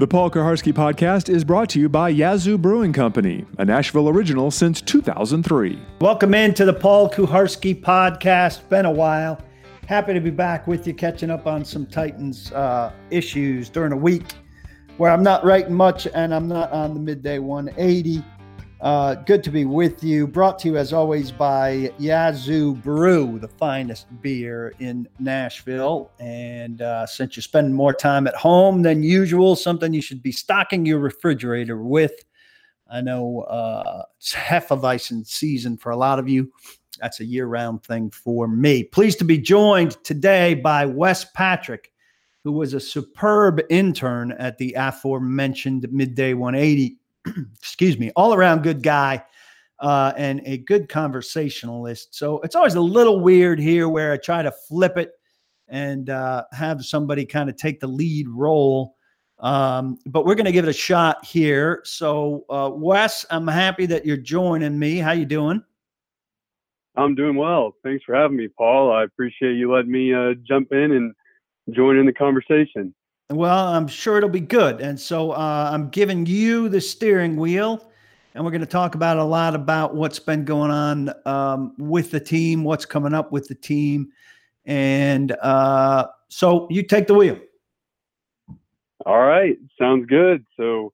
The Paul Kuharsky podcast is brought to you by Yazoo Brewing Company, a Nashville original since 2003. Welcome into the Paul Kuharsky podcast. Been a while. Happy to be back with you, catching up on some Titans uh, issues during a week where I'm not writing much and I'm not on the midday 180. Uh, good to be with you. Brought to you, as always, by Yazoo Brew, the finest beer in Nashville. And uh, since you're spending more time at home than usual, something you should be stocking your refrigerator with. I know uh, it's Hefeweizen season for a lot of you. That's a year round thing for me. Pleased to be joined today by Wes Patrick, who was a superb intern at the aforementioned Midday 180 excuse me, all around good guy uh, and a good conversationalist. So it's always a little weird here where I try to flip it and uh, have somebody kind of take the lead role. Um, but we're going to give it a shot here. So, uh, Wes, I'm happy that you're joining me. How you doing? I'm doing well. Thanks for having me, Paul. I appreciate you letting me uh, jump in and join in the conversation. Well, I'm sure it'll be good. And so uh, I'm giving you the steering wheel, and we're going to talk about a lot about what's been going on um, with the team, what's coming up with the team. And uh, so you take the wheel. All right. Sounds good. So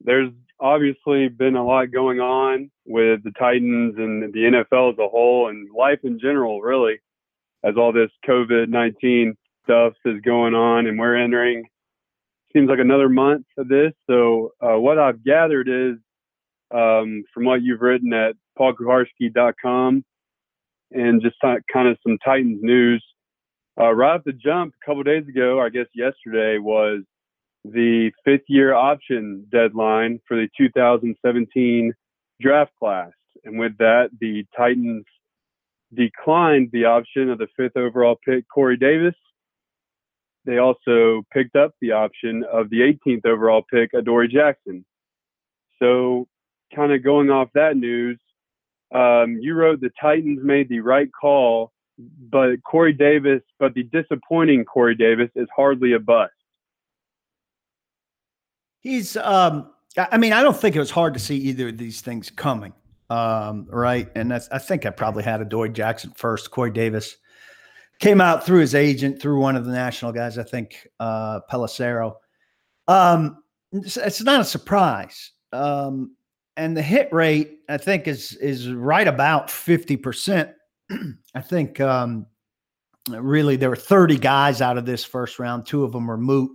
there's obviously been a lot going on with the Titans and the NFL as a whole and life in general, really, as all this COVID 19 stuff is going on, and we're entering seems like another month of this. So uh, what I've gathered is um, from what you've written at paulkuharsky.com and just kind of some Titans news. Uh, right off the jump, a couple days ago, I guess yesterday was the fifth year option deadline for the 2017 draft class. And with that, the Titans declined the option of the fifth overall pick, Corey Davis, they also picked up the option of the 18th overall pick, Adoree Jackson. So, kind of going off that news, um, you wrote the Titans made the right call, but Corey Davis, but the disappointing Corey Davis is hardly a bust. He's, um, I mean, I don't think it was hard to see either of these things coming, um, right? And that's, I think I probably had Adoree Jackson first, Corey Davis came out through his agent, through one of the national guys, I think uh, Pelissero. Um, it's, it's, not a surprise. Um, and the hit rate, I think, is is right about fifty percent. I think um, really there were thirty guys out of this first round. Two of them were moot,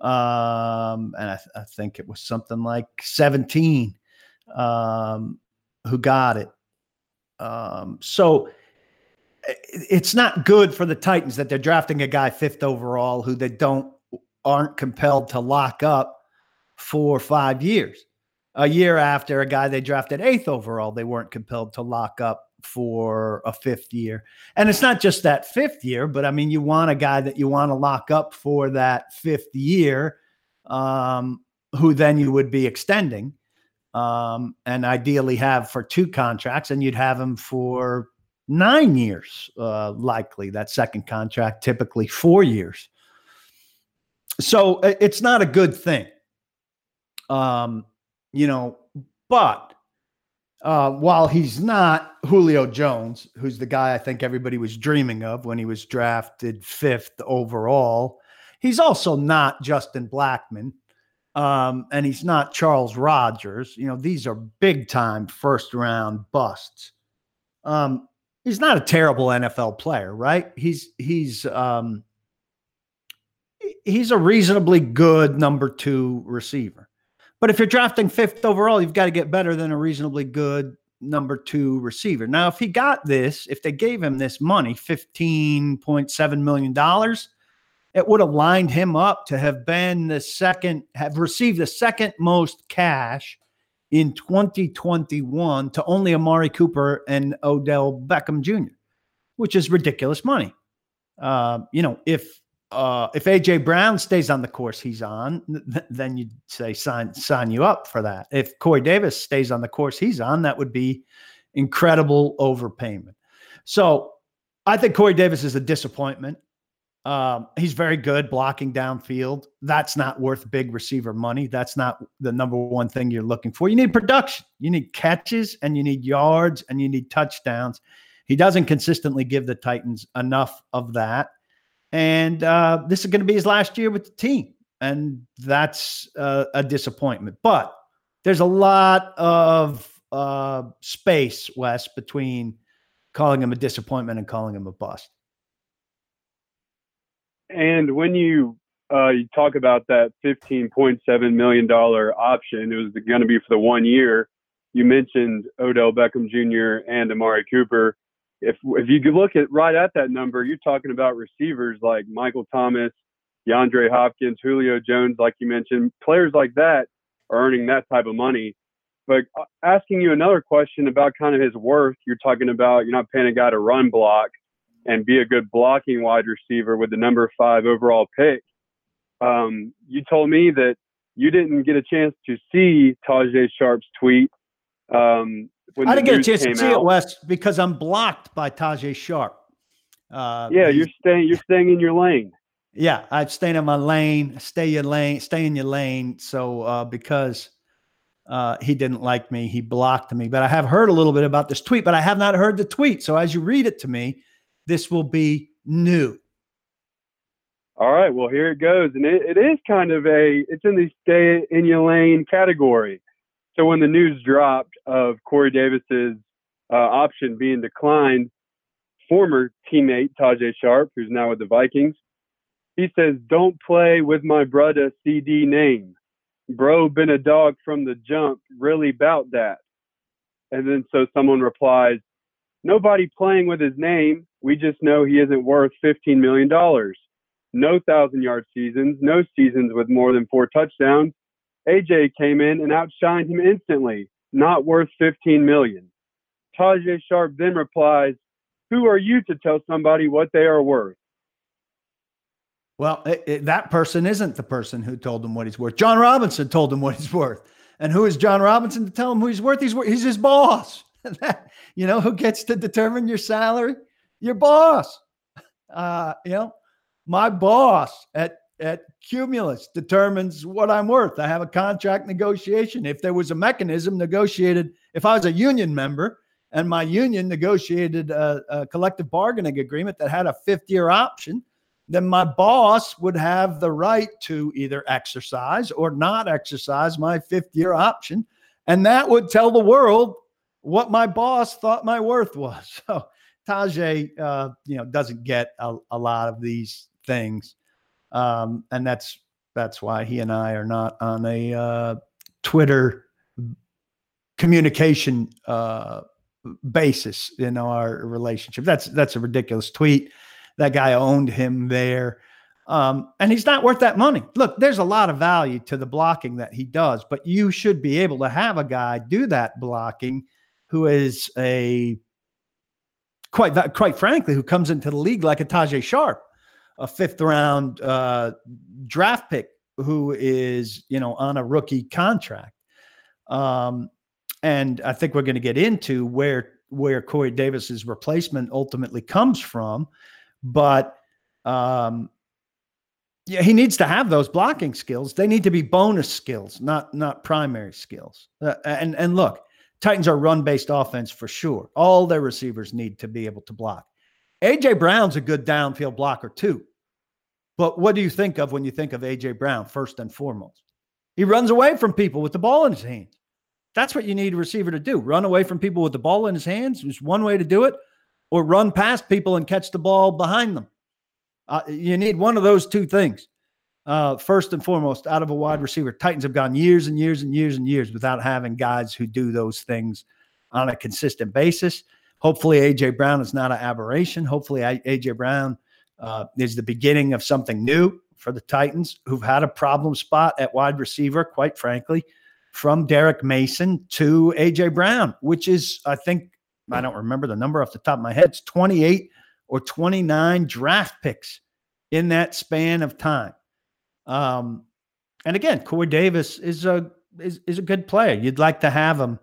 um, and I, I, think it was something like seventeen um, who got it. Um, so it's not good for the Titans that they're drafting a guy fifth overall who they don't aren't compelled to lock up for five years. A year after a guy they drafted eighth overall, they weren't compelled to lock up for a fifth year. And it's not just that fifth year, but I mean, you want a guy that you want to lock up for that fifth year, um, who then you would be extending um, and ideally have for two contracts, and you'd have him for nine years, uh, likely that second contract, typically four years. So it's not a good thing. Um, you know, but uh, while he's not Julio Jones, who's the guy I think everybody was dreaming of when he was drafted fifth overall, he's also not Justin Blackmon. Um, and he's not Charles Rogers. You know, these are big time first round busts. Um, he's not a terrible NFL player, right? He's he's um he's a reasonably good number 2 receiver. But if you're drafting 5th overall, you've got to get better than a reasonably good number 2 receiver. Now, if he got this, if they gave him this money, 15.7 million dollars, it would have lined him up to have been the second have received the second most cash in 2021 to only Amari Cooper and Odell Beckham Jr., which is ridiculous money. Uh, you know, if uh, if AJ Brown stays on the course he's on, th- then you'd say sign sign you up for that. If Corey Davis stays on the course he's on, that would be incredible overpayment. So I think Corey Davis is a disappointment. Um, he's very good blocking downfield. That's not worth big receiver money. That's not the number one thing you're looking for. You need production. You need catches and you need yards and you need touchdowns. He doesn't consistently give the Titans enough of that. And uh, this is going to be his last year with the team. And that's uh, a disappointment. But there's a lot of uh, space, Wes, between calling him a disappointment and calling him a bust. And when you uh, you talk about that $15.7 million option, it was going to be for the one year. You mentioned Odell Beckham Jr. and Amari Cooper. If if you look at right at that number, you're talking about receivers like Michael Thomas, DeAndre Hopkins, Julio Jones, like you mentioned. Players like that are earning that type of money. But uh, asking you another question about kind of his worth, you're talking about you're not paying a guy to run block and be a good blocking wide receiver with the number five overall pick. Um, you told me that you didn't get a chance to see Tajae Sharpe's tweet. Um, I didn't get a chance to see out. it, Wes, because I'm blocked by Tajae Sharpe. Uh, yeah, you're staying. You're staying in your lane. Yeah, I'm staying in my lane. Stay in lane. Stay in your lane. So uh, because uh, he didn't like me, he blocked me. But I have heard a little bit about this tweet, but I have not heard the tweet. So as you read it to me, this will be new. All right. Well, here it goes. And it, it is kind of a, it's in the stay in your lane category. So when the news dropped of Corey Davis's uh, option being declined, former teammate Tajae Sharpe, who's now with the Vikings, he says, "Don't play with my brother CD name, bro. Been a dog from the jump. Really bout that." And then so someone replies, "Nobody playing with his name. We just know he isn't worth $15 million. No thousand yard seasons, no seasons with more than four touchdowns. AJ came in and outshined him instantly. Not worth 15 million. Tajae Sharpe then replies, Who are you to tell somebody what they are worth? Well, it, it, that person isn't the person who told him what he's worth. Jon Robinson told him what he's worth. And who is Jon Robinson to tell him who he's worth? He's, he's his boss. you know, who gets to determine your salary? your boss. Uh, you know, my boss at at Cumulus determines what I'm worth. I have a contract negotiation. If there was a mechanism negotiated, if I was a union member and my union negotiated a, a collective bargaining agreement that had a fifth year option, then my boss would have the right to either exercise or not exercise my fifth year option. And that would tell the world what my boss thought my worth was. So Tajae, uh, you know, doesn't get a, a lot of these things, um, and that's that's why he and I are not on a uh, Twitter communication uh, basis in our relationship. That's that's a ridiculous tweet. That guy owned him there. Um, and he's not worth that money. Look, there's a lot of value to the blocking that he does, but you should be able to have a guy do that blocking who is a quite quite frankly, who comes into the league like a Tajae Sharpe, a fifth round uh, draft pick who is you know on a rookie contract. Um, and I think we're going to get into where where Corey Davis's replacement ultimately comes from, but um, yeah, he needs to have those blocking skills. They need to be bonus skills, not not primary skills. Uh, and and look, Titans are run based offense for sure. All their receivers need to be able to block. AJ Brown's a good downfield blocker too. But what do you think of when you think of AJ Brown first and foremost? He runs away from people with the ball in his hands. That's what you need a receiver to do. Run away from people with the ball in his hands is one way to do it, or run past people and catch the ball behind them. Uh, you need one of those two things uh, first and foremost, out of a wide receiver. Titans have gone years and years and years and years without having guys who do those things on a consistent basis. Hopefully, AJ Brown is not an aberration. Hopefully, AJ Brown uh, is the beginning of something new for the Titans, who've had a problem spot at wide receiver, quite frankly, from Derrick Mason to AJ Brown, which is, I think, I don't remember the number off the top of my head. It's 28 or 29 draft picks in that span of time. Um, and again, Corey Davis is a is, is a good player. You'd like to have him,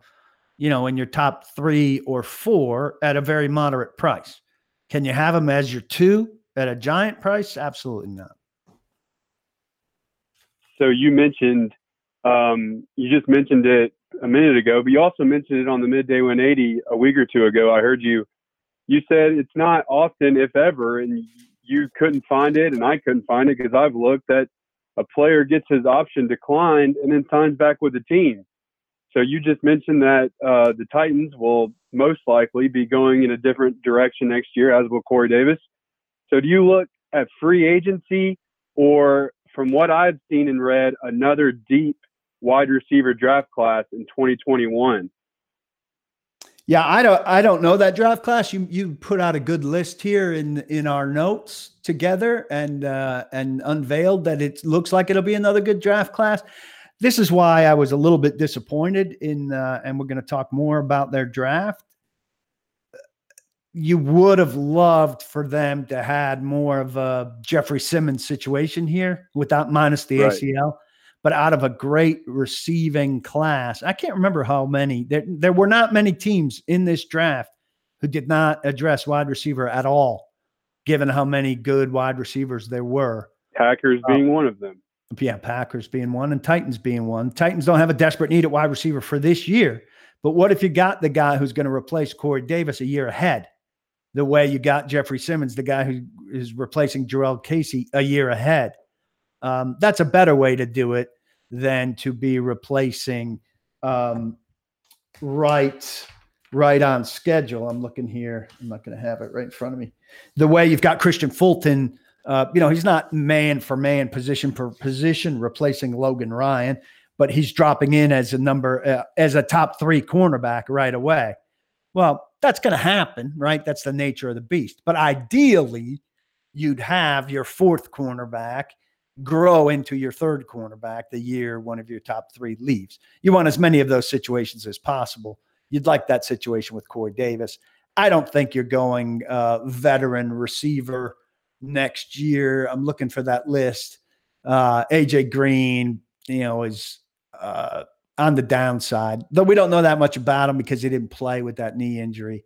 you know, in your top three or four at a very moderate price. Can you have him as your two At a giant price, absolutely not. So you mentioned, um, you just mentioned it a minute ago, but you also mentioned it on the midday 180 a week or two ago. I heard you. You said it's not often, if ever, and you couldn't find it, and I couldn't find it because I've looked that a player gets his option declined and then signs back with the team. So you just mentioned that uh, the Titans will most likely be going in a different direction next year, as will Corey Davis. So do you look at free agency or, from what I've seen and read, another deep wide receiver draft class in 2021? Yeah, I don't I don't know that draft class. You you put out a good list here in in our notes together and uh, and unveiled that it looks like it'll be another good draft class this is why I was a little bit disappointed in, uh, and we're going to talk more about their draft. You would have loved for them to had more of a Jeffrey Simmons situation here, without minus the right. ACL, but out of a great receiving class. I can't remember how many. There, there were not many teams in this draft who did not address wide receiver at all, given how many good wide receivers there were. Packers being um, one of them yeah, Packers being one and Titans being one. Titans don't have a desperate need at wide receiver for this year. But what if you got the guy who's going to replace Corey Davis a year ahead? The way you got Jeffrey Simmons, the guy who is replacing Jurrell Casey a year ahead. Um, that's a better way to do it than to be replacing um, right right on schedule. I'm looking here. I'm not going to have it right in front of me. The way you've got Kristian Fulton uh, you know, he's not man for man, position for position, replacing Logan Ryan, but he's dropping in as a number uh, as a top three cornerback right away. Well, that's going to happen, right? That's the nature of the beast. But ideally, you'd have your fourth cornerback grow into your third cornerback the year one of your top three leaves. You want as many of those situations as possible. You'd like that situation with Corey Davis. I don't think you're going uh, veteran receiver next year. I'm looking for that list. Uh, AJ Green, you know, is uh, on the downside, though we don't know that much about him because he didn't play with that knee injury.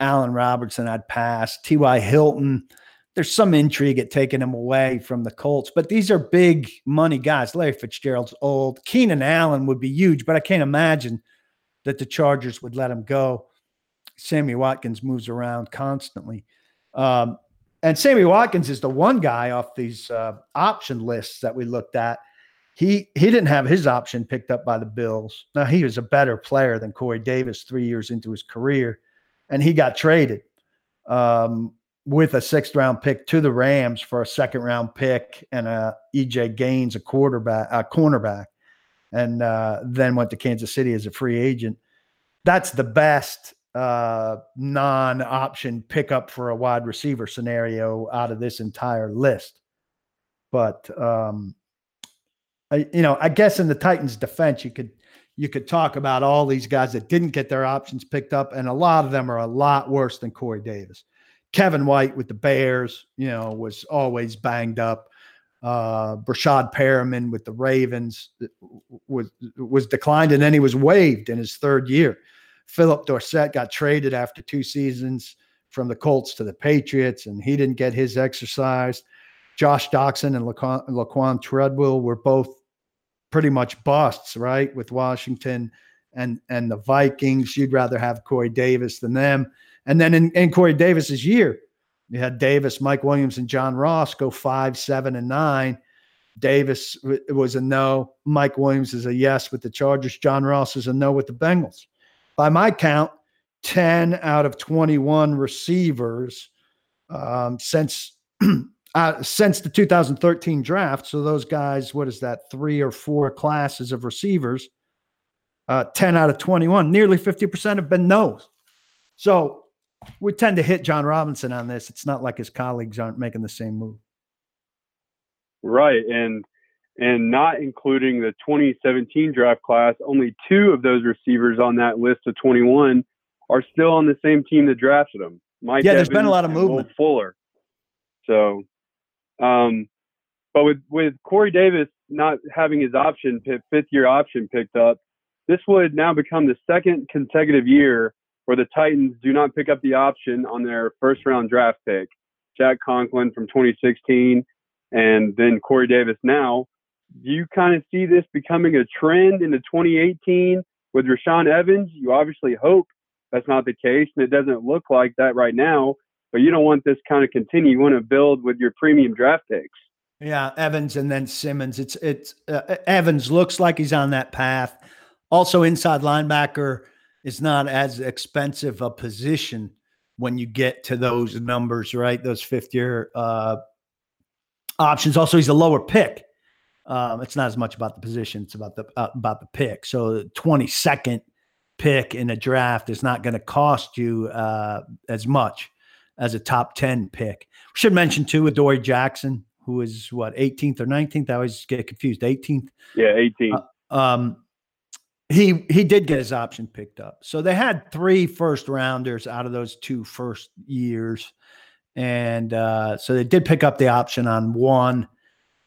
Allen Robinson, I'd pass. T.Y. Hilton, there's some intrigue at taking him away from the Colts, but these are big money guys. Larry Fitzgerald's old. Keenan Allen would be huge, but I can't imagine that the Chargers would let him go. Sammy Watkins moves around constantly. Um, and Sammy Watkins is the one guy off these uh, option lists that we looked at. He he didn't have his option picked up by the Bills. Now he was a better player than Corey Davis three years into his career, and he got traded um, with a sixth round pick to the Rams for a second round pick and a EJ Gaines, a quarterback, a cornerback, and uh, then went to Kansas City as a free agent. That's the best uh, non option pickup for a wide receiver scenario out of this entire list. But, um, I, you know, I guess in the Titans' defense, you could you could talk about all these guys that didn't get their options picked up, and a lot of them are a lot worse than Corey Davis. Kevin White with the Bears, you know, was always banged up. Uh, Breshad Perriman with the Ravens was was declined, and then he was waived in his third year. Philip Dorsett got traded after two seasons from the Colts to the Patriots, and he didn't get his exercise. Josh Doctson and Laquon, Laquon Treadwell were both pretty much busts, right? With Washington and and the Vikings, you'd rather have Corey Davis than them. And then in, in Corey Davis's year, you had Davis, Mike Williams, and John Ross go five, seven, and nine. Davis was a no. Mike Williams is a yes with the Chargers. John Ross is a no with the Bengals by my count, 10 out of 21 receivers um, since uh, since the 2013 draft. So those guys, what is that? Three or four classes of receivers. Uh, 10 out of 21, nearly 50% have been no's. So we tend to hit Jon Robinson on this. It's not like his colleagues aren't making the same move. Right. And and not including the 2017 draft class, only two of those receivers on that list of 21 are still on the same team that drafted them. Mike yeah, Evans there's been a lot of movement. Will Fuller. So, um, but with with Corey Davis not having his option fifth year option picked up, this would now become the second consecutive year where the Titans do not pick up the option on their first round draft pick. Jack Conklin from 2016 and then Corey Davis now. Do you kind of see this becoming a trend into 2018 with Rashaan Evans? You obviously hope that's not the case, and it doesn't look like that right now. But you don't want this kind of continue. You want to build with your premium draft picks. Yeah, Evans and then Simmons. It's it's uh, Evans looks like he's on that path. Also, inside linebacker is not as expensive a position when you get to those numbers, right? Those fifth year uh, options. Also, he's a lower pick. Um, it's not as much about the position; it's about the uh, about the pick. So, the twenty second pick in a draft is not going to cost you uh, as much as a top ten pick. We should mention too, Adoree Jackson who is what 18th or 19th. I always get confused. 18th. Yeah, 18th. Uh, um, he he did get his option picked up. So they had three first rounders out of those two first years, and uh, so they did pick up the option on one.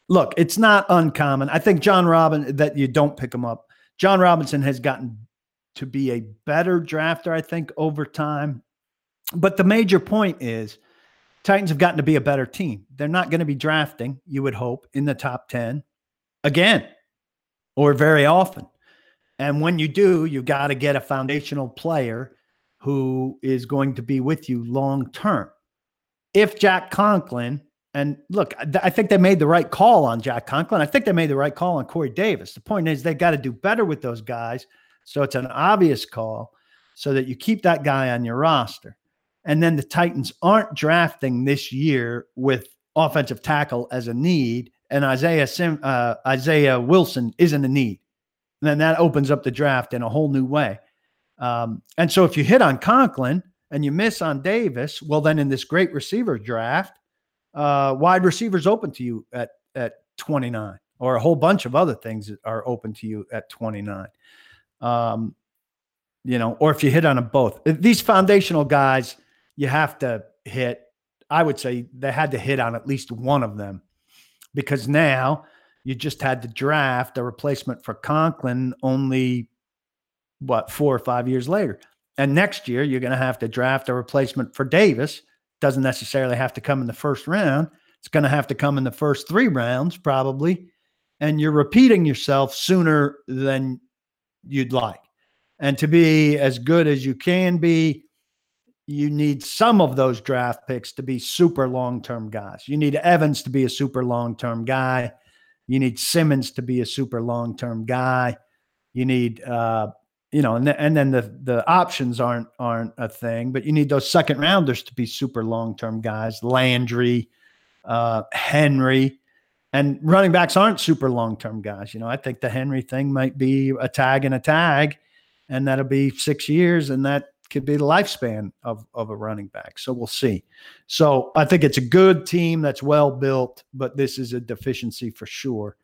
Look, it's not uncommon. I think Jon Robin that you don't pick him up. Jon Robinson has gotten to be a better drafter, I think, over time. But the major point is Titans have gotten to be a better team. They're not going to be drafting, you would hope, in the top 10 again or very often. And when you do, you've got to get a foundational player who is going to be with you long term. If Jack Conklin, and look, I think they made the right call on Jack Conklin. I think they made the right call on Corey Davis. The point is, they got to do better with those guys. So it's an obvious call so that you keep that guy on your roster. And then the Titans aren't drafting this year with offensive tackle as a need, and Isaiah Sim, uh, Isaiah Wilson isn't a need. And then that opens up the draft in a whole new way. Um, and so if you hit on Conklin and you miss on Davis, well, then in this great receiver draft, uh, wide receivers open to you at at 29, or a whole bunch of other things are open to you at 29. Um, you know, or if you hit on them both, these foundational guys you have to hit. I would say they had to hit on at least one of them because now you just had to draft a replacement for Conklin only what four or five years later. And next year you're going to have to draft a replacement for Davis. Doesn't necessarily have to come in the first round. It's going to have to come in the first three rounds, probably. And you're repeating yourself sooner than you'd like. And to be as good as you can be, you need some of those draft picks to be super long term guys. You need Evans to be a super long term guy. You need Simmons to be a super long term guy. You need, uh, you know, and, and then the the options aren't aren't a thing, but you need those second rounders to be super long term guys. Landry, uh, Henry, and running backs aren't super long term guys. You know, I think the Henry thing might be a tag and a tag, and that'll be six years, and that could be the lifespan of, of a running back. So we'll see. So I think it's a good team that's well built, but this is a deficiency for sure.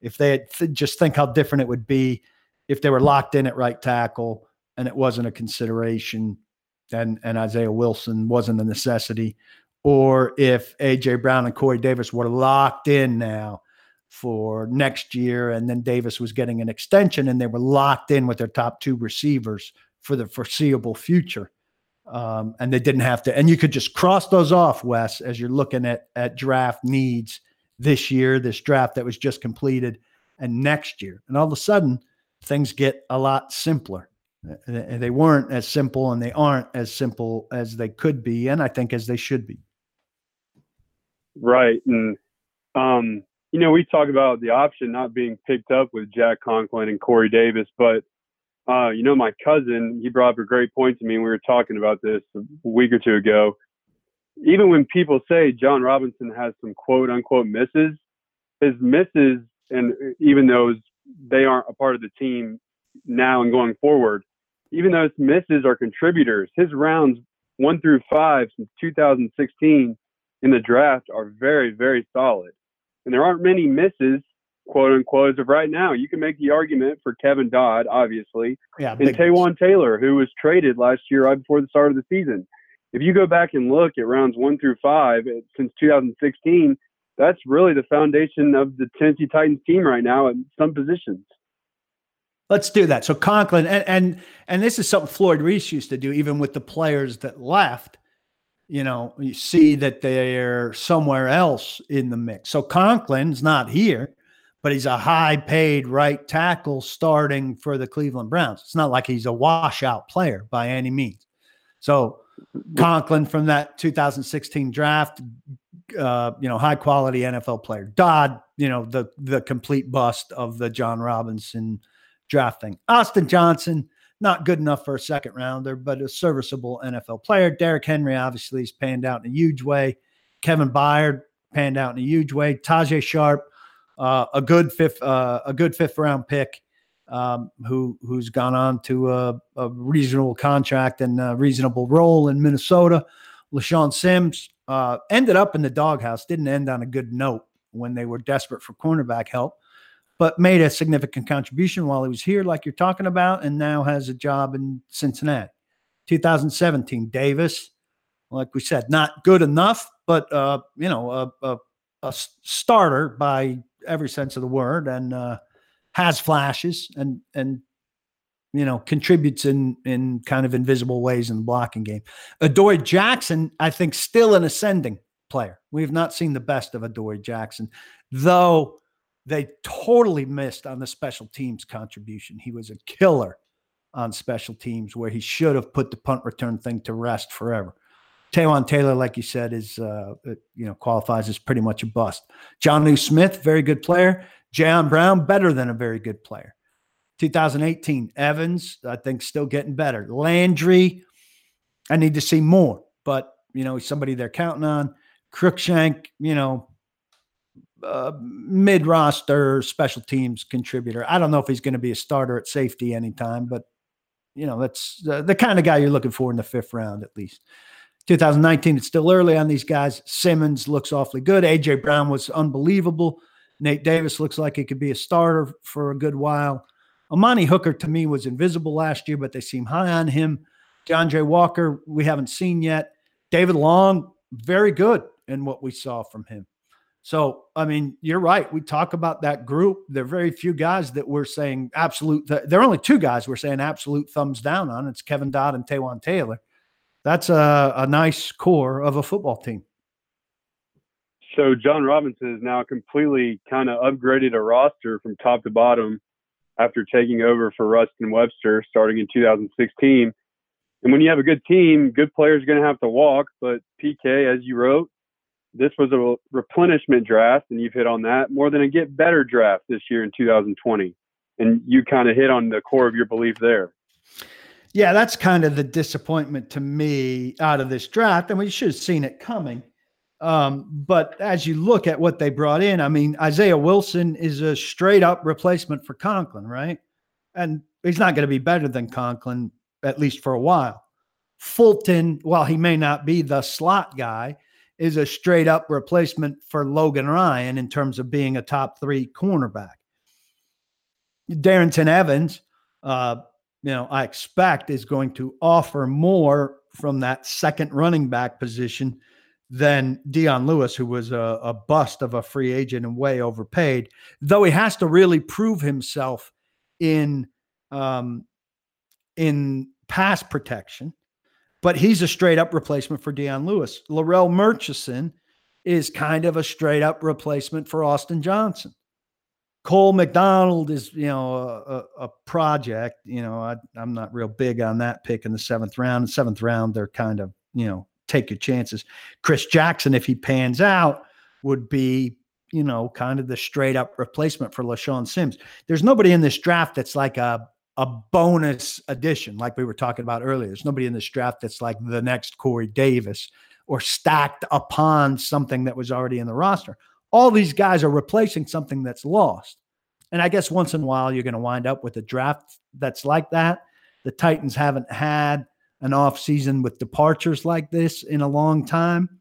If they had th- just think how different it would be if they were locked in at right tackle and it wasn't a consideration and, and Isaiah Wilson wasn't a necessity, or if AJ Brown and Corey Davis were locked in now for next year and then Davis was getting an extension and they were locked in with their top two receivers for the foreseeable future. Um, and they didn't have to, and you could just cross those off, Wes, as you're looking at at draft needs this year, this draft that was just completed, and next year. And all of a sudden, things get a lot simpler. They weren't as simple, and they aren't as simple as they could be, and I think as they should be. Right, and um, you know, we talk about the option not being picked up with Jack Conklin and Corey Davis, but uh, you know, my cousin, he brought up a great point to me, we were talking about this a week or two ago. Even when people say Jon Robinson has some quote unquote misses, his misses, and even those they aren't a part of the team now and going forward, even those misses are contributors. His rounds one through five since 2016 in the draft are very, very solid. And there aren't many misses quote unquote, as of right now. You can make the argument for Kevin Dodd, obviously, yeah, and Taywan Taylor, who was traded last year right before the start of the season. If you go back and look at rounds one through five eh, since 2016, that's really the foundation of the Tennessee Titans team right now at some positions. Let's do that. So Conklin, and and and this is something Floyd Reese used to do, even with the players that left. you know, you see that they're somewhere else in the mix. So Conklin's not here, but he's a high paid right tackle starting for the Cleveland Browns. It's not like he's a washout player by any means. So Conklin from that 2016 draft, uh, you know, high quality NFL player. Dodd, you know, the the complete bust of the Jon Robinson drafting. Austin Johnson, not good enough for a second rounder, but a serviceable NFL player. Derrick Henry obviously has panned out in a huge way. Kevin Byard panned out in a huge way. Tajae Sharpe, uh, a good fifth, uh, a good fifth round pick, um, who who's gone on to a, a, reasonable contract and a reasonable role in Minnesota. LeShaun Sims uh, ended up in the doghouse. Didn't end on a good note when they were desperate for cornerback help but made a significant contribution while he was here, like you're talking about, and now has a job in Cincinnati. 2017, Davis, like we said, not good enough, but uh, you know, a, a, a, starter by every sense of the word, and uh, has flashes and and you know contributes in in kind of invisible ways in the blocking game. Adoree Jackson, I think, still an ascending player. We have not seen the best of Adoree Jackson, though they totally missed on the special teams contribution. He was a killer on special teams where he should have put the punt return thing to rest forever. Taywan Taylor, like you said, is uh, you know qualifies as pretty much a bust. Jonnu Smith, very good player. Jayon Brown, better than a very good player. 2018, Evans, I think still getting better. Landry, I need to see more, but you know, somebody they're counting on. Cruikshank, you know, uh, mid roster special teams contributor. I don't know if he's going to be a starter at safety anytime, but you know that's the, the kind of guy you're looking for in the fifth round at least. 2019, it's still early on these guys. Simmons looks awfully good. AJ Brown was unbelievable. Nate Davis looks like he could be a starter for a good while. Amani Hooker to me was invisible last year, but they seem high on him. D'Andre Walker, we haven't seen yet. David Long, very good in what we saw from him. So, I mean, you're right. We talk about that group. There are very few guys that we're saying absolute. Th- there are only two guys we're saying absolute thumbs down on. It's Kevin Dodd and Taywan Taylor. That's a, a nice core of a football team. So Jon Robinson has now completely kind of upgraded a roster from top to bottom after taking over for Ruston Webster starting in 2016. And when you have a good team, good players are going to have to walk. But PK, as you wrote, this was a replenishment draft, and you've hit on that more than a get better draft this year in 2020. And you kind of hit on the core of your belief there. Yeah, that's kind of the disappointment to me out of this draft. I mean, we should have seen it coming. Um, but as you look at what they brought in, I mean, Isaiah Wilson is a straight up replacement for Conklin, right? And he's not going to be better than Conklin, at least for a while. Fulton, while he may not be the slot guy, is a straight up replacement for Logan Ryan in terms of being a top three cornerback. Darrynton Evans, uh, you know, I expect is going to offer more from that second running back position than Dion Lewis, who was a, a bust of a free agent and way overpaid, though he has to really prove himself in um, in pass protection but he's a straight up replacement for Dion Lewis. Larrell Murchison is kind of a straight up replacement for Austin Johnson. Cole McDonald is, you know, a, a project. You know, I, am not real big on that pick in the seventh round. The seventh round, they're kind of, you know, take your chances. Chris Jackson, if he pans out, would be, you know, kind of the straight up replacement for LeShaun Sims. There's nobody in this draft that's like a a bonus addition, like we were talking about earlier. There's nobody in this draft that's like the next Corey Davis or stacked upon something that was already in the roster. All these guys are replacing something that's lost. And I guess once in a while, you're going to wind up with a draft that's like that. The Titans haven't had an offseason with departures like this in a long time.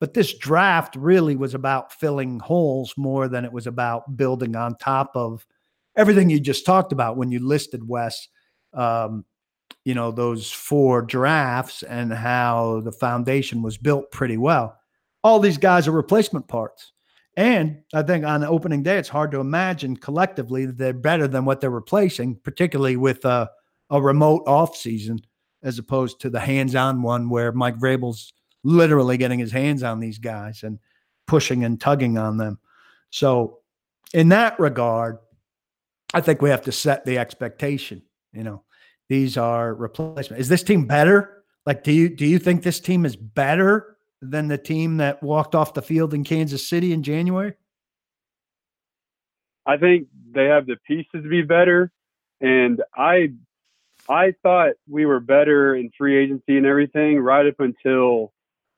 But this draft really was about filling holes more than it was about building on top of everything you just talked about when you listed Wes, um, you know, those four drafts and how the foundation was built pretty well. All these guys are replacement parts. And I think on the opening day, it's hard to imagine collectively that they're better than what they're replacing, particularly with a, a remote off season, as opposed to the hands-on one where Mike Vrabel's literally getting his hands on these guys and pushing and tugging on them. So, in that regard, I think we have to set the expectation. You know, these are replacement. Is this team better? Like, do you do you think this team is better than the team that walked off the field in Kansas City in January? I think they have the pieces to be better, and I I thought we were better in free agency and everything right up until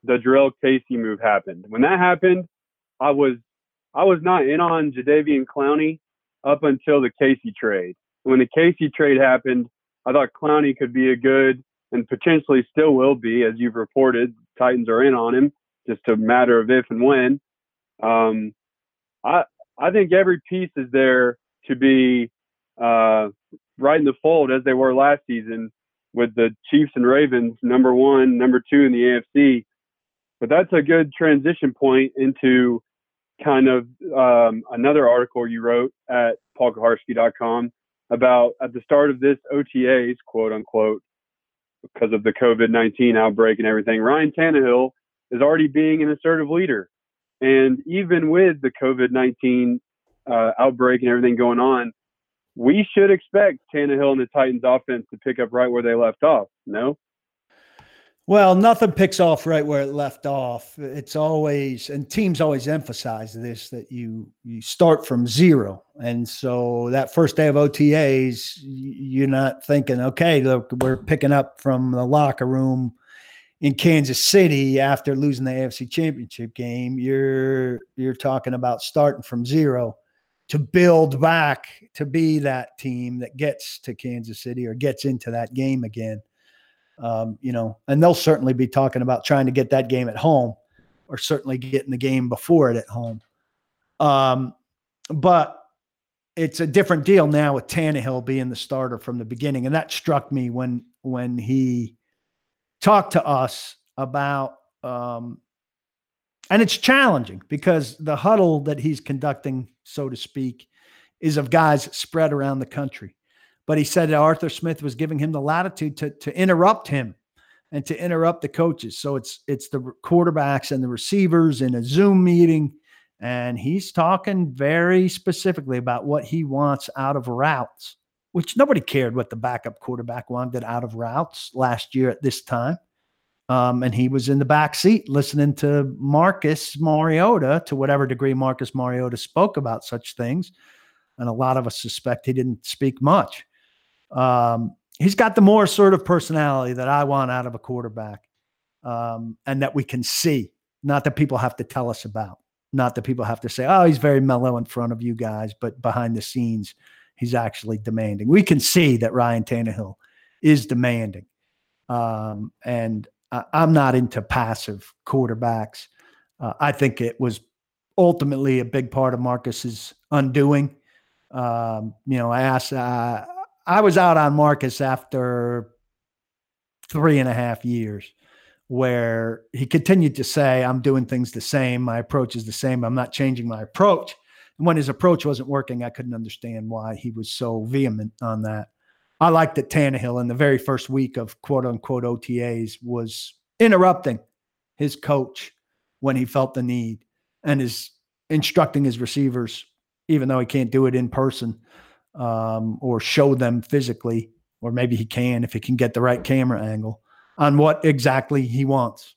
the Jurrell Casey move happened. When that happened, I was I was not in on Jadeveon Clowney up until the Casey trade. When the Casey trade happened, I thought Clowney could be a good and potentially still will be, as you've reported. Titans are in on him, just a matter of if and when. Um, I I think every piece is there to be uh, right in the fold as they were last season with the Chiefs and Ravens, number one, number two in the AFC. But that's a good transition point into kind of um, another article you wrote at paulkuharsky.com about at the start of this OTAs, quote unquote, because of the COVID 19 outbreak and everything, Ryan Tannehill is already being an assertive leader. And even with the COVID 19 uh, outbreak and everything going on, we should expect Tannehill and the Titans offense to pick up right where they left off. No? Well, nothing picks off right where it left off. It's always and teams always emphasize this that you you start from zero. And so that first day of OTAs, you're not thinking, okay, look, we're picking up from the locker room in Kansas City after losing the AFC Championship game. You're you're talking about starting from zero to build back to be that team that gets to Kansas City or gets into that game again. Um, you know, and they'll certainly be talking about trying to get that game at home or certainly getting the game before it at home. Um, but it's a different deal now with Tannehill being the starter from the beginning. And that struck me when when he talked to us about um, and it's challenging because the huddle that he's conducting, so to speak, is of guys spread around the country. But he said that Arthur Smith was giving him the latitude to, to interrupt him and to interrupt the coaches. So it's it's the quarterbacks and the receivers in a Zoom meeting. And he's talking very specifically about what he wants out of routes, which nobody cared what the backup quarterback wanted out of routes last year at this time. Um, and he was in the back seat listening to Marcus Mariota to whatever degree Marcus Mariota spoke about such things. And a lot of us suspect he didn't speak much. Um, he's got the more assertive personality that I want out of a quarterback um, and that we can see, not that people have to tell us about, not that people have to say, oh, he's very mellow in front of you guys, but behind the scenes, he's actually demanding. We can see that Ryan Tannehill is demanding. Um, and I, am not into passive quarterbacks. Uh, I think it was ultimately a big part of Marcus's undoing. Um, you know, I asked, uh, I was out on Marcus after three and a half years where he continued to say, I'm doing things the same. My approach is the same. I'm not changing my approach. And when his approach wasn't working, I couldn't understand why he was so vehement on that. I liked that Tannehill in the very first week of quote unquote OTAs was interrupting his coach when he felt the need and is instructing his receivers, even though he can't do it in person um, or show them physically, or maybe he can if he can get the right camera angle on what exactly he wants.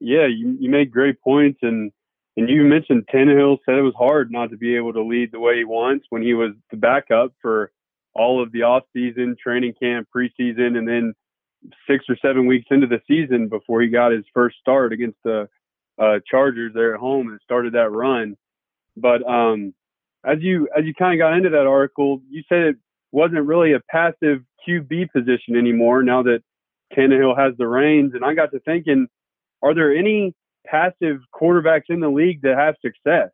Yeah, you, you make great points, and and you mentioned Tannehill said it was hard not to be able to lead the way he wants when he was the backup for all of the off season, training camp, preseason, and then six or seven weeks into the season before he got his first start against the uh, Chargers there at home and started that run. But um, as you as you kind of got into that article, you said it wasn't really a passive QB position anymore now that Tannehill has the reins. And I got to thinking, are there any passive quarterbacks in the league that have success?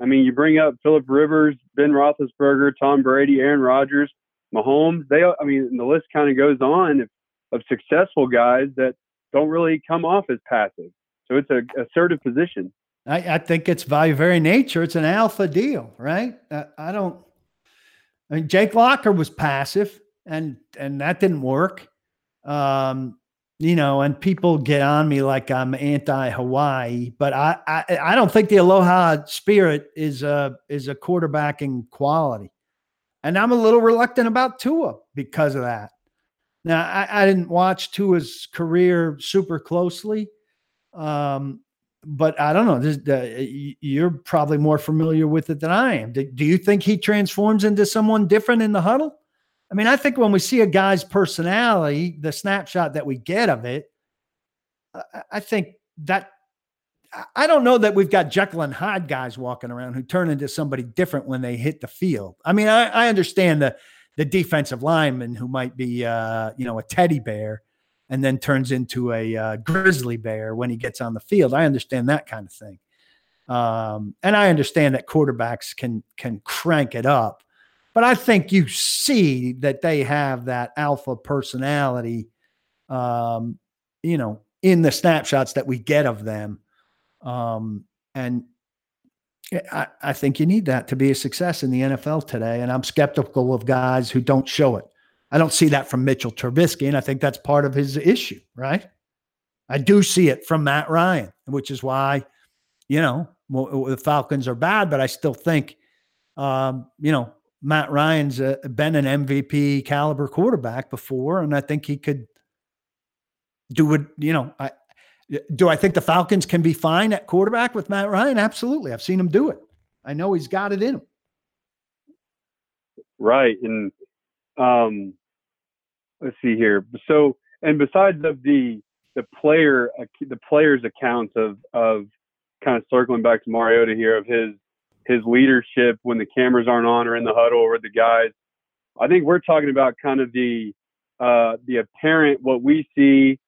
I mean, you bring up Philip Rivers, Ben Roethlisberger, Tom Brady, Aaron Rodgers, Mahomes. They, I mean, the list kind of goes on of, of successful guys that don't really come off as passive. So it's a assertive position. I, I think it's by very nature, it's an alpha deal, right? Uh, I don't. I mean, Jake Locker was passive, and and that didn't work. Um, you know, and people get on me like I'm anti-Hawaii, but I, I, I don't think the Aloha spirit is a is a quarterbacking quality, and I'm a little reluctant about Tua because of that. Now, I, I didn't watch Tua's career super closely, um, but I don't know. Uh, you're probably more familiar with it than I am. Do, do you think he transforms into someone different in the huddle? I mean, I think when we see a guy's personality, the snapshot that we get of it, I think that I don't know that we've got Jekyll and Hyde guys walking around who turn into somebody different when they hit the field. I mean, I, I understand the the defensive lineman who might be, uh, you know, a teddy bear and then turns into a uh, grizzly bear when he gets on the field. I understand that kind of thing, um, and I understand that quarterbacks can can crank it up. But I think you see that they have that alpha personality, um, you know, in the snapshots that we get of them. Um, and I, I think you need that to be a success in the NFL today. And I'm skeptical of guys who don't show it. I don't see that from Mitchell Trubisky, and I think that's part of his issue, right? I do see it from Matt Ryan, which is why, you know, the Falcons are bad, but I still think, um, you know, Matt Ryan's uh, been an MVP caliber quarterback before, and I think he could do it. You know, I do. I think the Falcons can be fine at quarterback with Matt Ryan. Absolutely, I've seen him do it. I know he's got it in him. Right, and um, let's see here. So, and besides of the the player the players' accounts of of kind of circling back to Mariota here of his his leadership when the cameras aren't on or in the huddle or with the guys. I think we're talking about kind of the uh, the apparent what we see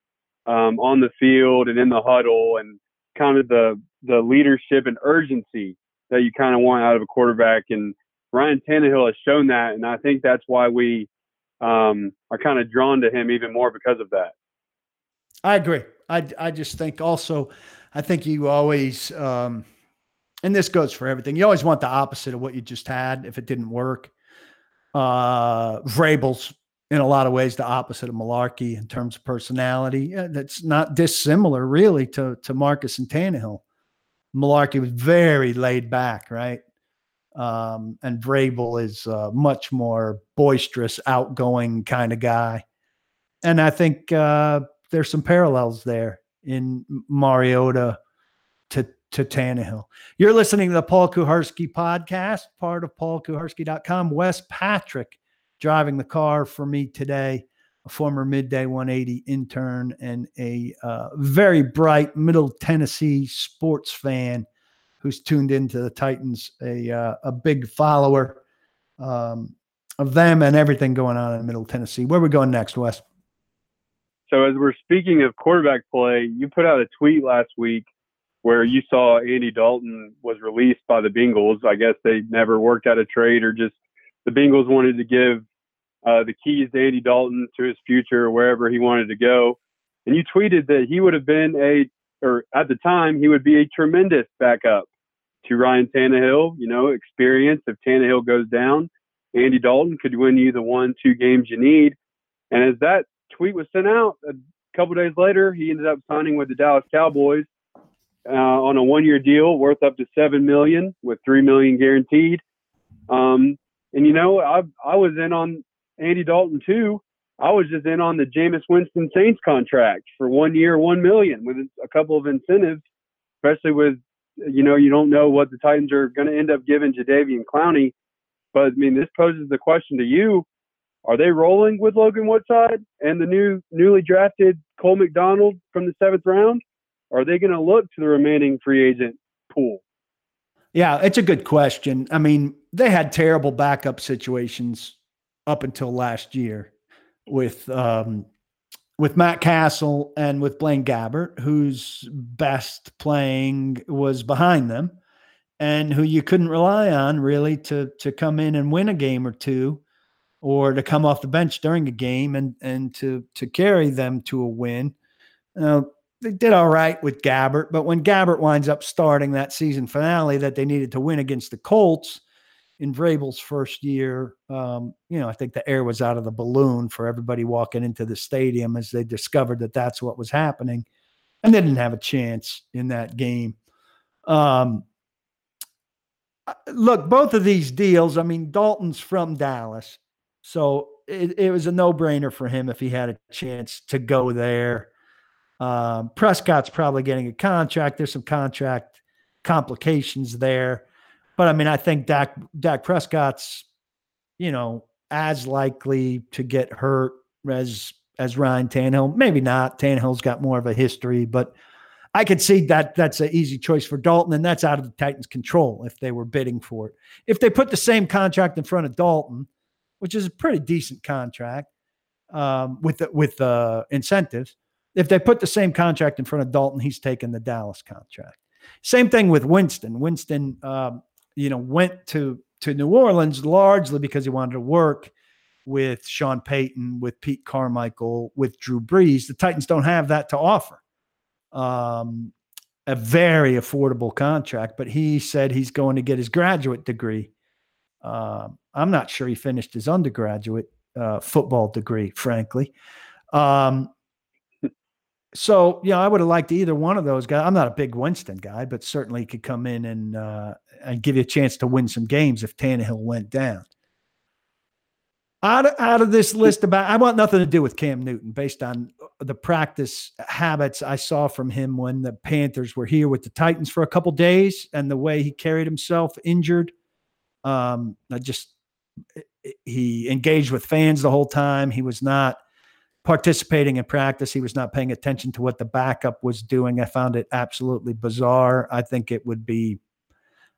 um, on the field and in the huddle and kind of the the leadership and urgency that you kind of want out of a quarterback. And Ryan Tannehill has shown that, and I think that's why we um, are kind of drawn to him even more because of that. I agree. I I just think also, I think you always. Um, and this goes for everything. You always want the opposite of what you just had if it didn't work. Uh, Vrabel's in a lot of ways the opposite of Mularkey in terms of personality. Yeah, that's not dissimilar really to to Marcus and Tannehill. Mularkey was very laid back, right? Um, and Vrabel is a much more boisterous, outgoing kind of guy. And I think uh, there's some parallels there in Mariota to to Tannehill. You're listening to the Paul Kuharsky podcast, part of paulkuharsky.com. Wes Patrick driving the car for me today, a former midday 180 intern and a uh, very bright Middle Tennessee sports fan who's tuned into the Titans, a, uh, a big follower um, of them and everything going on in Middle Tennessee. Where are we going next, Wes? So, as we're speaking of quarterback play, you put out a tweet last week where you saw Andy Dalton was released by the Bengals. I guess they never worked out a trade or just the Bengals wanted to give uh, the keys to Andy Dalton to his future wherever he wanted to go. And you tweeted that he would have been a, or at the time, he would be a tremendous backup to Ryan Tannehill. You know, experience if Tannehill goes down, Andy Dalton could win you the one, two games you need. And as that tweet was sent out, a couple days later, he ended up signing with the Dallas Cowboys uh, on a one-year deal worth up to seven million, with three million guaranteed. Um, and you know, I I was in on Andy Dalton too. I was just in on the Jameis Winston Saints contract for one year, one million, with a couple of incentives, especially with you know you don't know what the Titans are going to end up giving Jadeveon Clowney. But I mean, this poses the question to you: Are they rolling with Logan Woodside and the new newly drafted Cole McDonald from the seventh round? are they going to look to the remaining free agent pool? Yeah, it's a good question. I mean, they had terrible backup situations up until last year with um, with Matt Cassel and with Blaine Gabbert, whose best playing was behind them, and who you couldn't rely on really to to come in and win a game or two, or to come off the bench during a game and and to to carry them to a win. Uh, they did all right with Gabbert, but when Gabbert winds up starting that season finale that they needed to win against the Colts, in Vrabel's first year, um, you know, I think the air was out of the balloon for everybody walking into the stadium as they discovered that that's what was happening, and they didn't have a chance in that game. Um, look, both of these deals. I mean, Dalton's from Dallas, so it, it was a no-brainer for him if he had a chance to go there. Um, Prescott's probably getting a contract. There's some contract complications there. But I mean, I think Dak Dak Prescott's, you know, as likely to get hurt as as Ryan Tannehill. Maybe not. Tannehill's got more of a history, but I could see that that's an easy choice for Dalton, and that's out of the Titans' control if they were bidding for it. If they put the same contract in front of Dalton, which is a pretty decent contract um, with the, with uh, incentives, if they put the same contract in front of Dalton, he's taking the Dallas contract. Same thing with Winston. Winston, um, you know, went to to New Orleans largely because he wanted to work with Sean Payton, with Pete Carmichael, with Drew Brees. The Titans don't have that to offer. Um, a very affordable contract, but he said he's going to get his graduate degree. Uh, I'm not sure he finished his undergraduate uh, football degree, frankly. Um, so yeah, I would have liked either one of those guys. I'm not a big Winston guy, but certainly could come in and uh, and give you a chance to win some games if Tannehill went down. Out of, out of this list about, I want nothing to do with Cam Newton based on the practice habits I saw from him when the Panthers were here with the Titans for a couple days and the way he carried himself injured. Um, I just he engaged with fans the whole time. He was not participating in practice. He was not paying attention to what the backup was doing. I found it absolutely bizarre. I think it would be,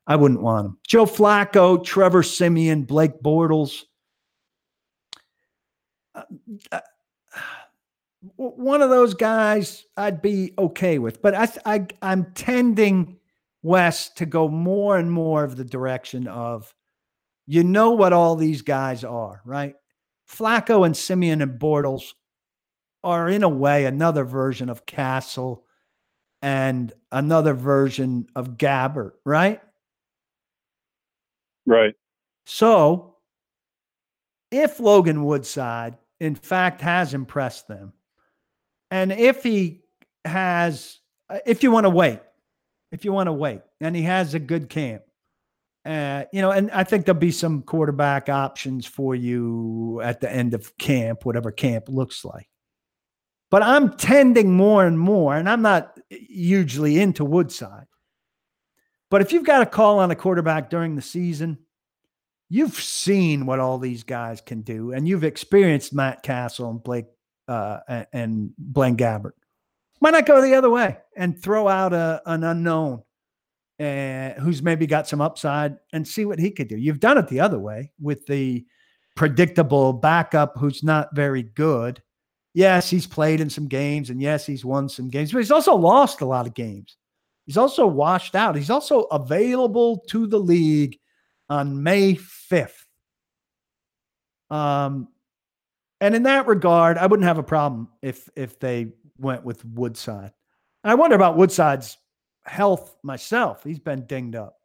I wouldn't want him. Joe Flacco, Trevor Siemian, Blake Bortles. Uh, uh, one of those guys I'd be okay with, but I, I I'm tending west to go more and more of the direction of, you know what all these guys are, right? Flacco and Siemian and Bortles are in a way another version of Cassel and another version of Gabbert, right? Right. So, if Logan Woodside, in fact, has impressed them, and if he has, uh, if you want to wait, if you want to wait, and he has a good camp, uh, you know, and I think there'll be some quarterback options for you at the end of camp, whatever camp looks like. But I'm tending more and more, and I'm not hugely into Woodside. But if you've got a call on a quarterback during the season, you've seen what all these guys can do, and you've experienced Matt Cassel and Blake uh, and Blaine Gabbert. Why not go the other way and throw out a, an unknown uh, who's maybe got some upside and see what he could do? You've done it the other way with the predictable backup who's not very good yes, he's played in some games and yes, he's won some games, but he's also lost a lot of games. He's also washed out. He's also available to the league on May 5th. Um, and in that regard, I wouldn't have a problem if if they went with Woodside. And I wonder about Woodside's health myself. He's been dinged up.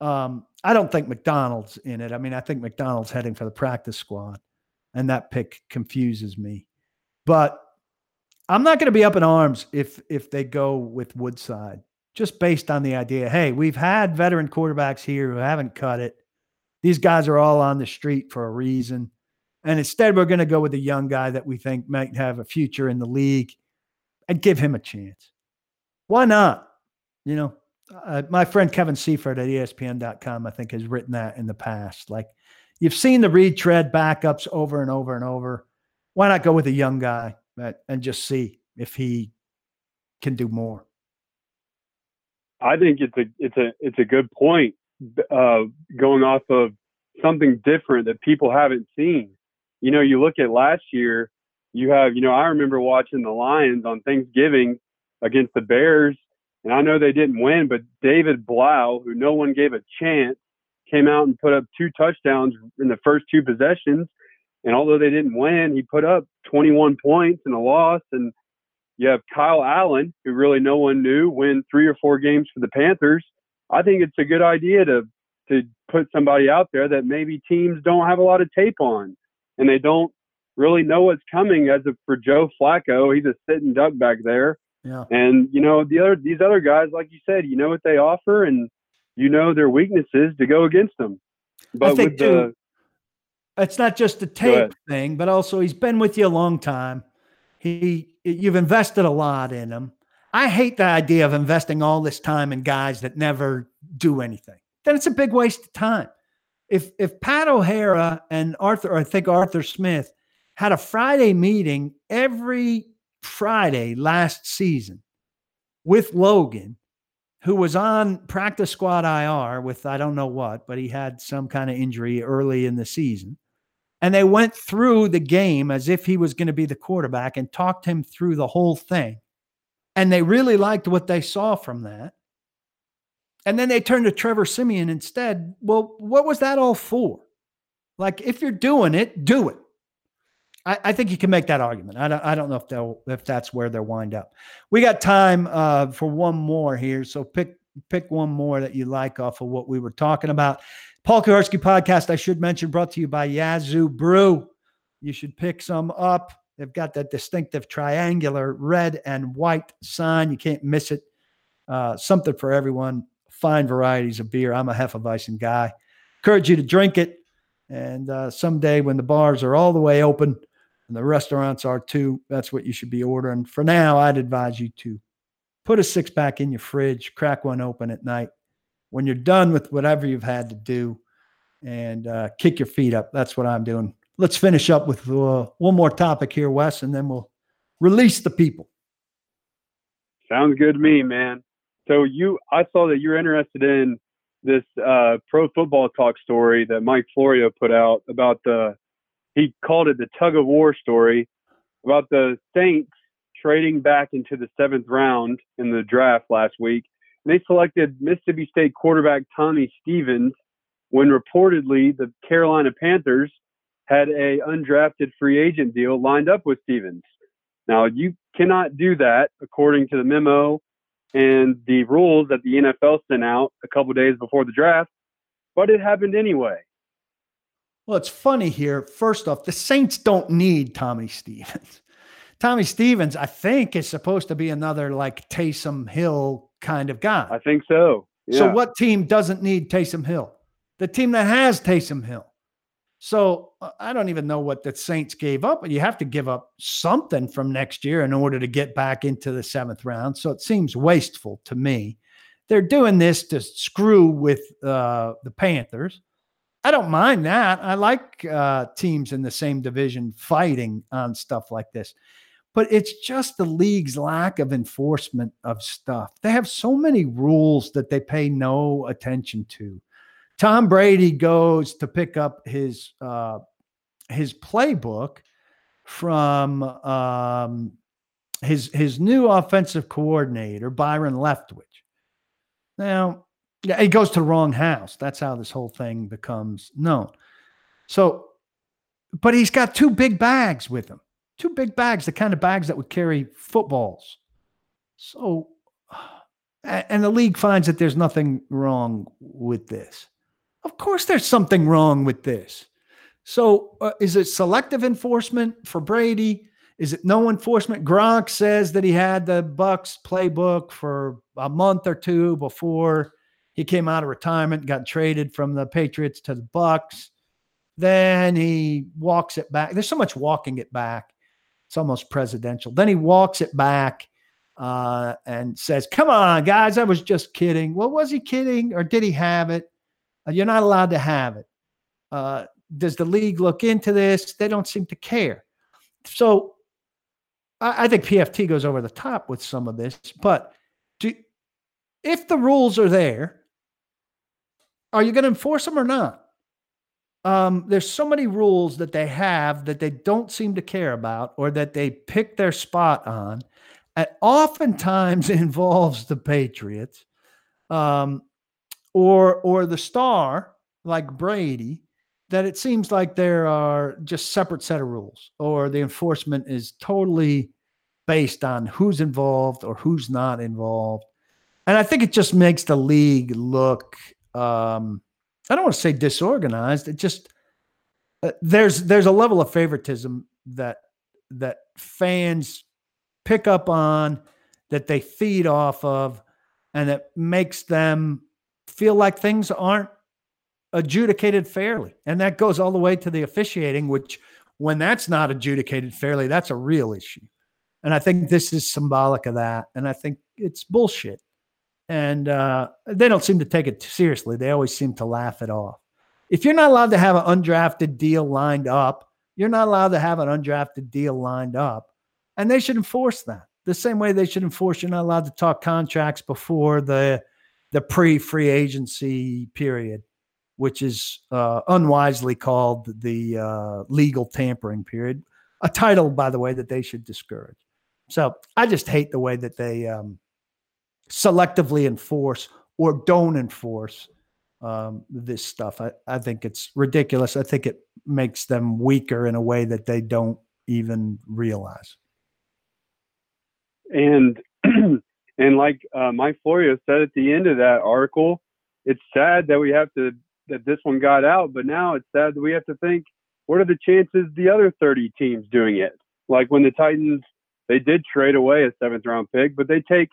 Um, I don't think McDonald's in it. I mean, I think McDonald's heading for the practice squad, and that pick confuses me. But I'm not going to be up in arms if if they go with Woodside, just based on the idea. Hey, we've had veteran quarterbacks here who haven't cut it. These guys are all on the street for a reason. And instead, we're going to go with a young guy that we think might have a future in the league and give him a chance. Why not? You know, uh, my friend Kevin Seifert at ESPN.com, I think, has written that in the past. Like, you've seen the retread backups over and over and over why not go with a young guy and just see if he can do more? I think it's a it's a it's a good point. Uh, going off of something different that people haven't seen. You know, you look at last year. You have, you know, I remember watching the Lions on Thanksgiving against the Bears, and I know they didn't win, but David Blough, who no one gave a chance, came out and put up two touchdowns in the first two possessions and although they didn't win, he put up 21 points in a loss. And you have Kyle Allen, who really no one knew, win three or four games for the Panthers. I think it's a good idea to to put somebody out there that maybe teams don't have a lot of tape on and they don't really know what's coming as of for Joe Flacco. He's a sitting duck back there. Yeah. And you know, the other these other guys, like you said, you know what they offer and you know their weaknesses to go against them. But with too, the it's not just the tape thing, but also he's been with you a long time. He you've invested a lot in them. I hate the idea of investing all this time in guys that never do anything. Then it's a big waste of time. If if Pat O'Hara and Arthur, I think Arthur Smith, had a Friday meeting every Friday last season with Logan, who was on practice squad IR with I don't know what, but he had some kind of injury early in the season. And they went through the game as if he was going to be the quarterback and talked him through the whole thing. And they really liked what they saw from that. And then they turned to Trevor Siemian instead. Well, what was that all for? Like, if you're doing it, do it. I, I think you can make that argument. I don't, I don't know if they'll if that's where they'll wind up. We got time uh, for one more here, so pick pick one more that you like off of what we were talking about. Paul Kuharsky podcast, I should mention, brought to you by Yazoo Brew. You should pick some up. They've got that distinctive triangular red and white sign. You can't miss it. Uh, something for everyone. Fine varieties of beer. I'm a Hefeweizen guy. Encourage you to drink it. And uh, someday when the bars are all the way open, and the restaurants are too. That's what you should be ordering. For now, I'd advise you to put a six pack in your fridge, crack one open at night when you're done with whatever you've had to do, and uh, kick your feet up. That's what I'm doing. Let's finish up with uh, one more topic here, Wes, and then we'll release the people. Sounds good to me, man. So you, I saw that you're interested in this uh, pro football talk story that Mike Florio put out about the he called it the tug of war story about the Saints trading back into the seventh round in the draft last week. They selected Mississippi State quarterback Tommy Stevens when reportedly the Carolina Panthers had a undrafted free agent deal lined up with Stevens. Now you cannot do that according to the memo and the rules that the NFL sent out a couple days before the draft, but it happened anyway. Well, it's funny here. First off, the Saints don't need Tommy Stevens. Tommy Stevens, I think, is supposed to be another like Taysom Hill kind of guy. I think so. Yeah. So, what team doesn't need Taysom Hill? The team that has Taysom Hill. So, uh, I don't even know what the Saints gave up, but you have to give up something from next year in order to get back into the seventh round. So, it seems wasteful to me. They're doing this to screw with uh, the Panthers I don't mind that. I like uh, teams in the same division fighting on stuff like this. But it's just the league's lack of enforcement of stuff. They have so many rules that they pay no attention to. Tom Brady goes to pick up his uh, his playbook from um, his his new offensive coordinator Byron Leftwich. Now he goes to the wrong house. That's how this whole thing becomes known. So, but he's got two big bags with him, two big bags, the kind of bags that would carry footballs. So, and the league finds that there's nothing wrong with this. Of course, there's something wrong with this. So, uh, is it selective enforcement for Brady? Is it no enforcement? Gronk says that he had the Bucs playbook for a month or two before he came out of retirement, got traded from the Patriots to the Bucs. Then he walks it back. There's so much walking it back. It's almost presidential. Then he walks it back uh, and says, Come on, guys, I was just kidding. Well, was he kidding or did he have it? Uh, you're not allowed to have it. Uh, does the league look into this? They don't seem to care. So I, I think PFT goes over the top with some of this. But do, if the rules are there, are you going to enforce them or not? Um, there's so many rules that they have that they don't seem to care about or that they pick their spot on. And oftentimes involves the Patriots um, or or the star like Brady that it seems like there are just separate set of rules or the enforcement is totally based on who's involved or who's not involved. And I think it just makes the league look um, I don't want to say disorganized. It just uh, there's there's a level of favoritism that that fans pick up on that they feed off of and it makes them feel like things aren't adjudicated fairly and that goes all the way to the officiating which when that's not adjudicated fairly that's a real issue and i think this is symbolic of that and i think it's bullshit and uh, they don't seem to take it seriously. They always seem to laugh it off. If you're not allowed to have an undrafted deal lined up you're not allowed to have an undrafted deal lined up. And they should enforce that. The same way they should enforce you're not allowed to talk contracts before the the pre-free agency period, which is uh, unwisely called the uh, legal tampering period, a title, by the way, that they should discourage. So I just hate the way that they um, selectively enforce or don't enforce um, this stuff. I, I think it's ridiculous. I think it makes them weaker in a way that they don't even realize. And and like uh, Mike Florio said at the end of that article, it's sad that we have to that this one got out, but now it's sad that we have to think what are the chances the other 30 teams doing it? Like when the Titans they did trade away a seventh round pick, but they take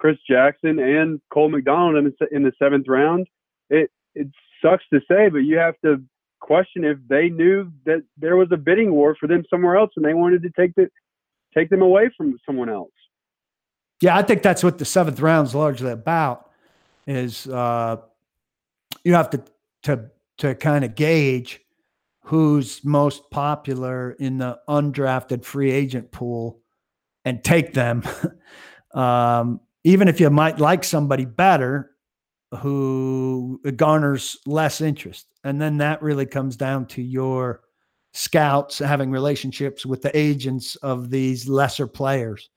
Chris Jackson and Cole McDonald in the, in the seventh round. It it sucks to say, but you have to question if they knew that there was a bidding war for them somewhere else and they wanted to take the take them away from someone else. Yeah, I think that's what the seventh round is largely about. Is uh, you have to to to kind of gauge who's most popular in the undrafted free agent pool and take them. um, even if you might like somebody better who garners less interest. And then that really comes down to your scouts having relationships with the agents of these lesser players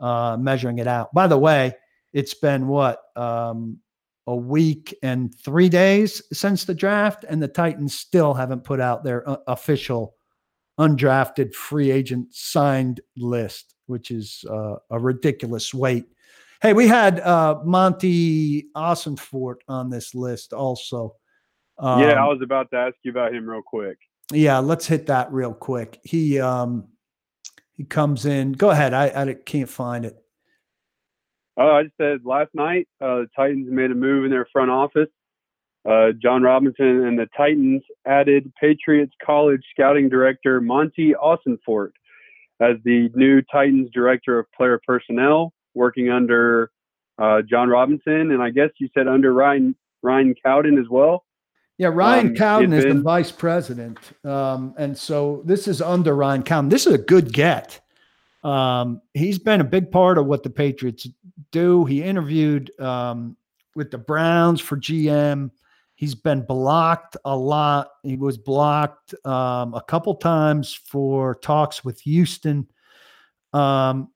uh, measuring it out. By the way, it's been what um, a week and three days since the draft, and the Titans still haven't put out their uh, official undrafted free agent signed list, which is uh, a ridiculous wait. Hey, we had uh, Monti Ossenfort on this list also. Um, yeah, I was about to ask you about him real quick. Yeah, let's hit that real quick. He um, he comes in. Go ahead. I, I can't find it. Oh, I just said last night, uh, the Titans made a move in their front office. Uh, Jon Robinson and the Titans added Patriots college scouting director Monti Ossenfort as the new Titans director of player personnel, working under uh, Jon Robinson, and I guess you said under Ryan Ryan Cowden as well. Yeah, Ryan um, Cowden is been, the vice president. Um, and so this is under Ryan Cowden. This is a good get. Um, he's been a big part of what the Patriots do. He interviewed um, with the Browns for GM. He's been blocked a lot. He was blocked um, a couple times for talks with Houston. Um,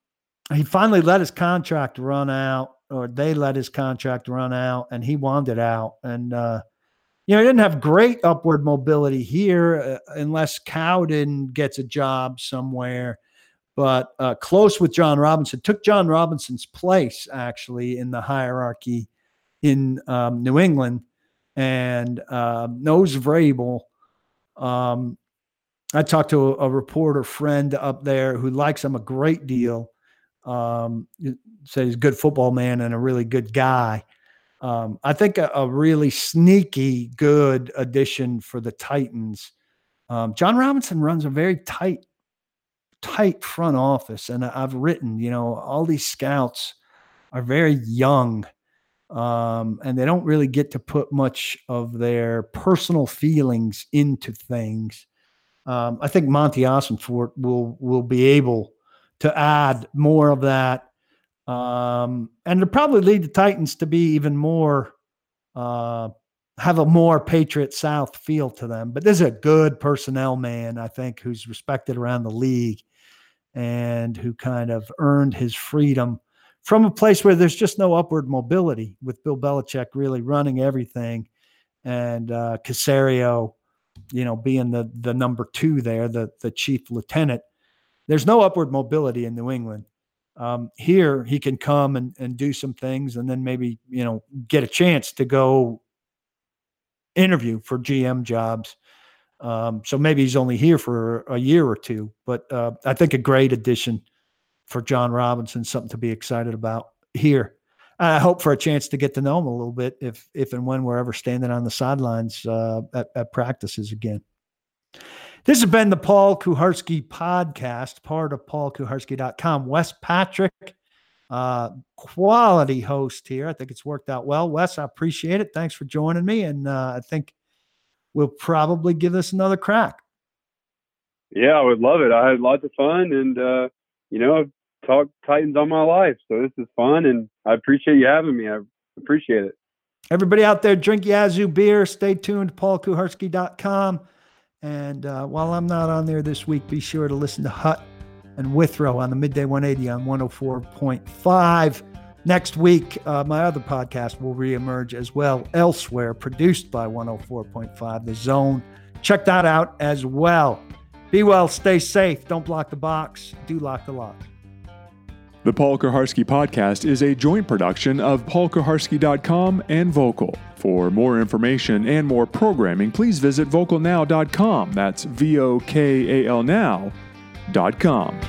he finally let his contract run out, or they let his contract run out, and he wanted out. And uh, you know, he didn't have great upward mobility here uh, unless Cowden gets a job somewhere. But uh, close with Jon Robinson, took Jon Robinson's place actually in the hierarchy in um, New England and knows Vrabel. Um, I talked to a, a, reporter friend up there who likes him a great deal. Um, said he's a good football man and a really good guy. Um, I think a, a, really sneaky good addition for the Titans. Um, Jon Robinson runs a very tight, tight front office, and I've written, you know, all these scouts are very young, um, and they don't really get to put much of their personal feelings into things. Um, I think Monti Ossenfort will will be able to add more of that um, and it'll probably lead the Titans to be even more, uh, have a more Patriot South feel to them. But this is a good personnel man, I think, who's respected around the league and who kind of earned his freedom from a place where there's just no upward mobility with Bill Belichick really running everything and uh, Caserio, you know, being the the number two there, the the chief lieutenant. There's no upward mobility in New England. Um, here he can come and, and do some things and then maybe, you know, get a chance to go interview for GM jobs. Um, so maybe he's only here for a year or two, but uh, I think a great addition for Jon Robinson, something to be excited about here. I hope for a chance to get to know him a little bit if if and when we're ever standing on the sidelines uh, at, at practices again. This has been the Paul Kuharsky podcast, part of paulkuharsky.com. Wes Patrick, uh, quality host here. I think it's worked out well. Wes, I appreciate it. Thanks for joining me. And uh, I think we'll probably give this another crack. Yeah, I would love it. I had lots of fun and, uh, you know, I've talked Titans all my life. So this is fun and I appreciate you having me. I appreciate it. Everybody out there, drink Yazoo beer. Stay tuned, to paulkuharsky.com. And uh, while I'm not on there this week, be sure to listen to Hut and Withrow on the Midday 180 on 104.5. Next week, uh, my other podcast will reemerge as well elsewhere, produced by 104.5 The Zone. Check that out as well. Be well, stay safe. Don't block the box, do lock the lock. The Paul Kuharsky podcast is a joint production of paulkuharsky.com and Vokal. For more information and more programming, please visit vokalnow.com. That's V O K A L now.com.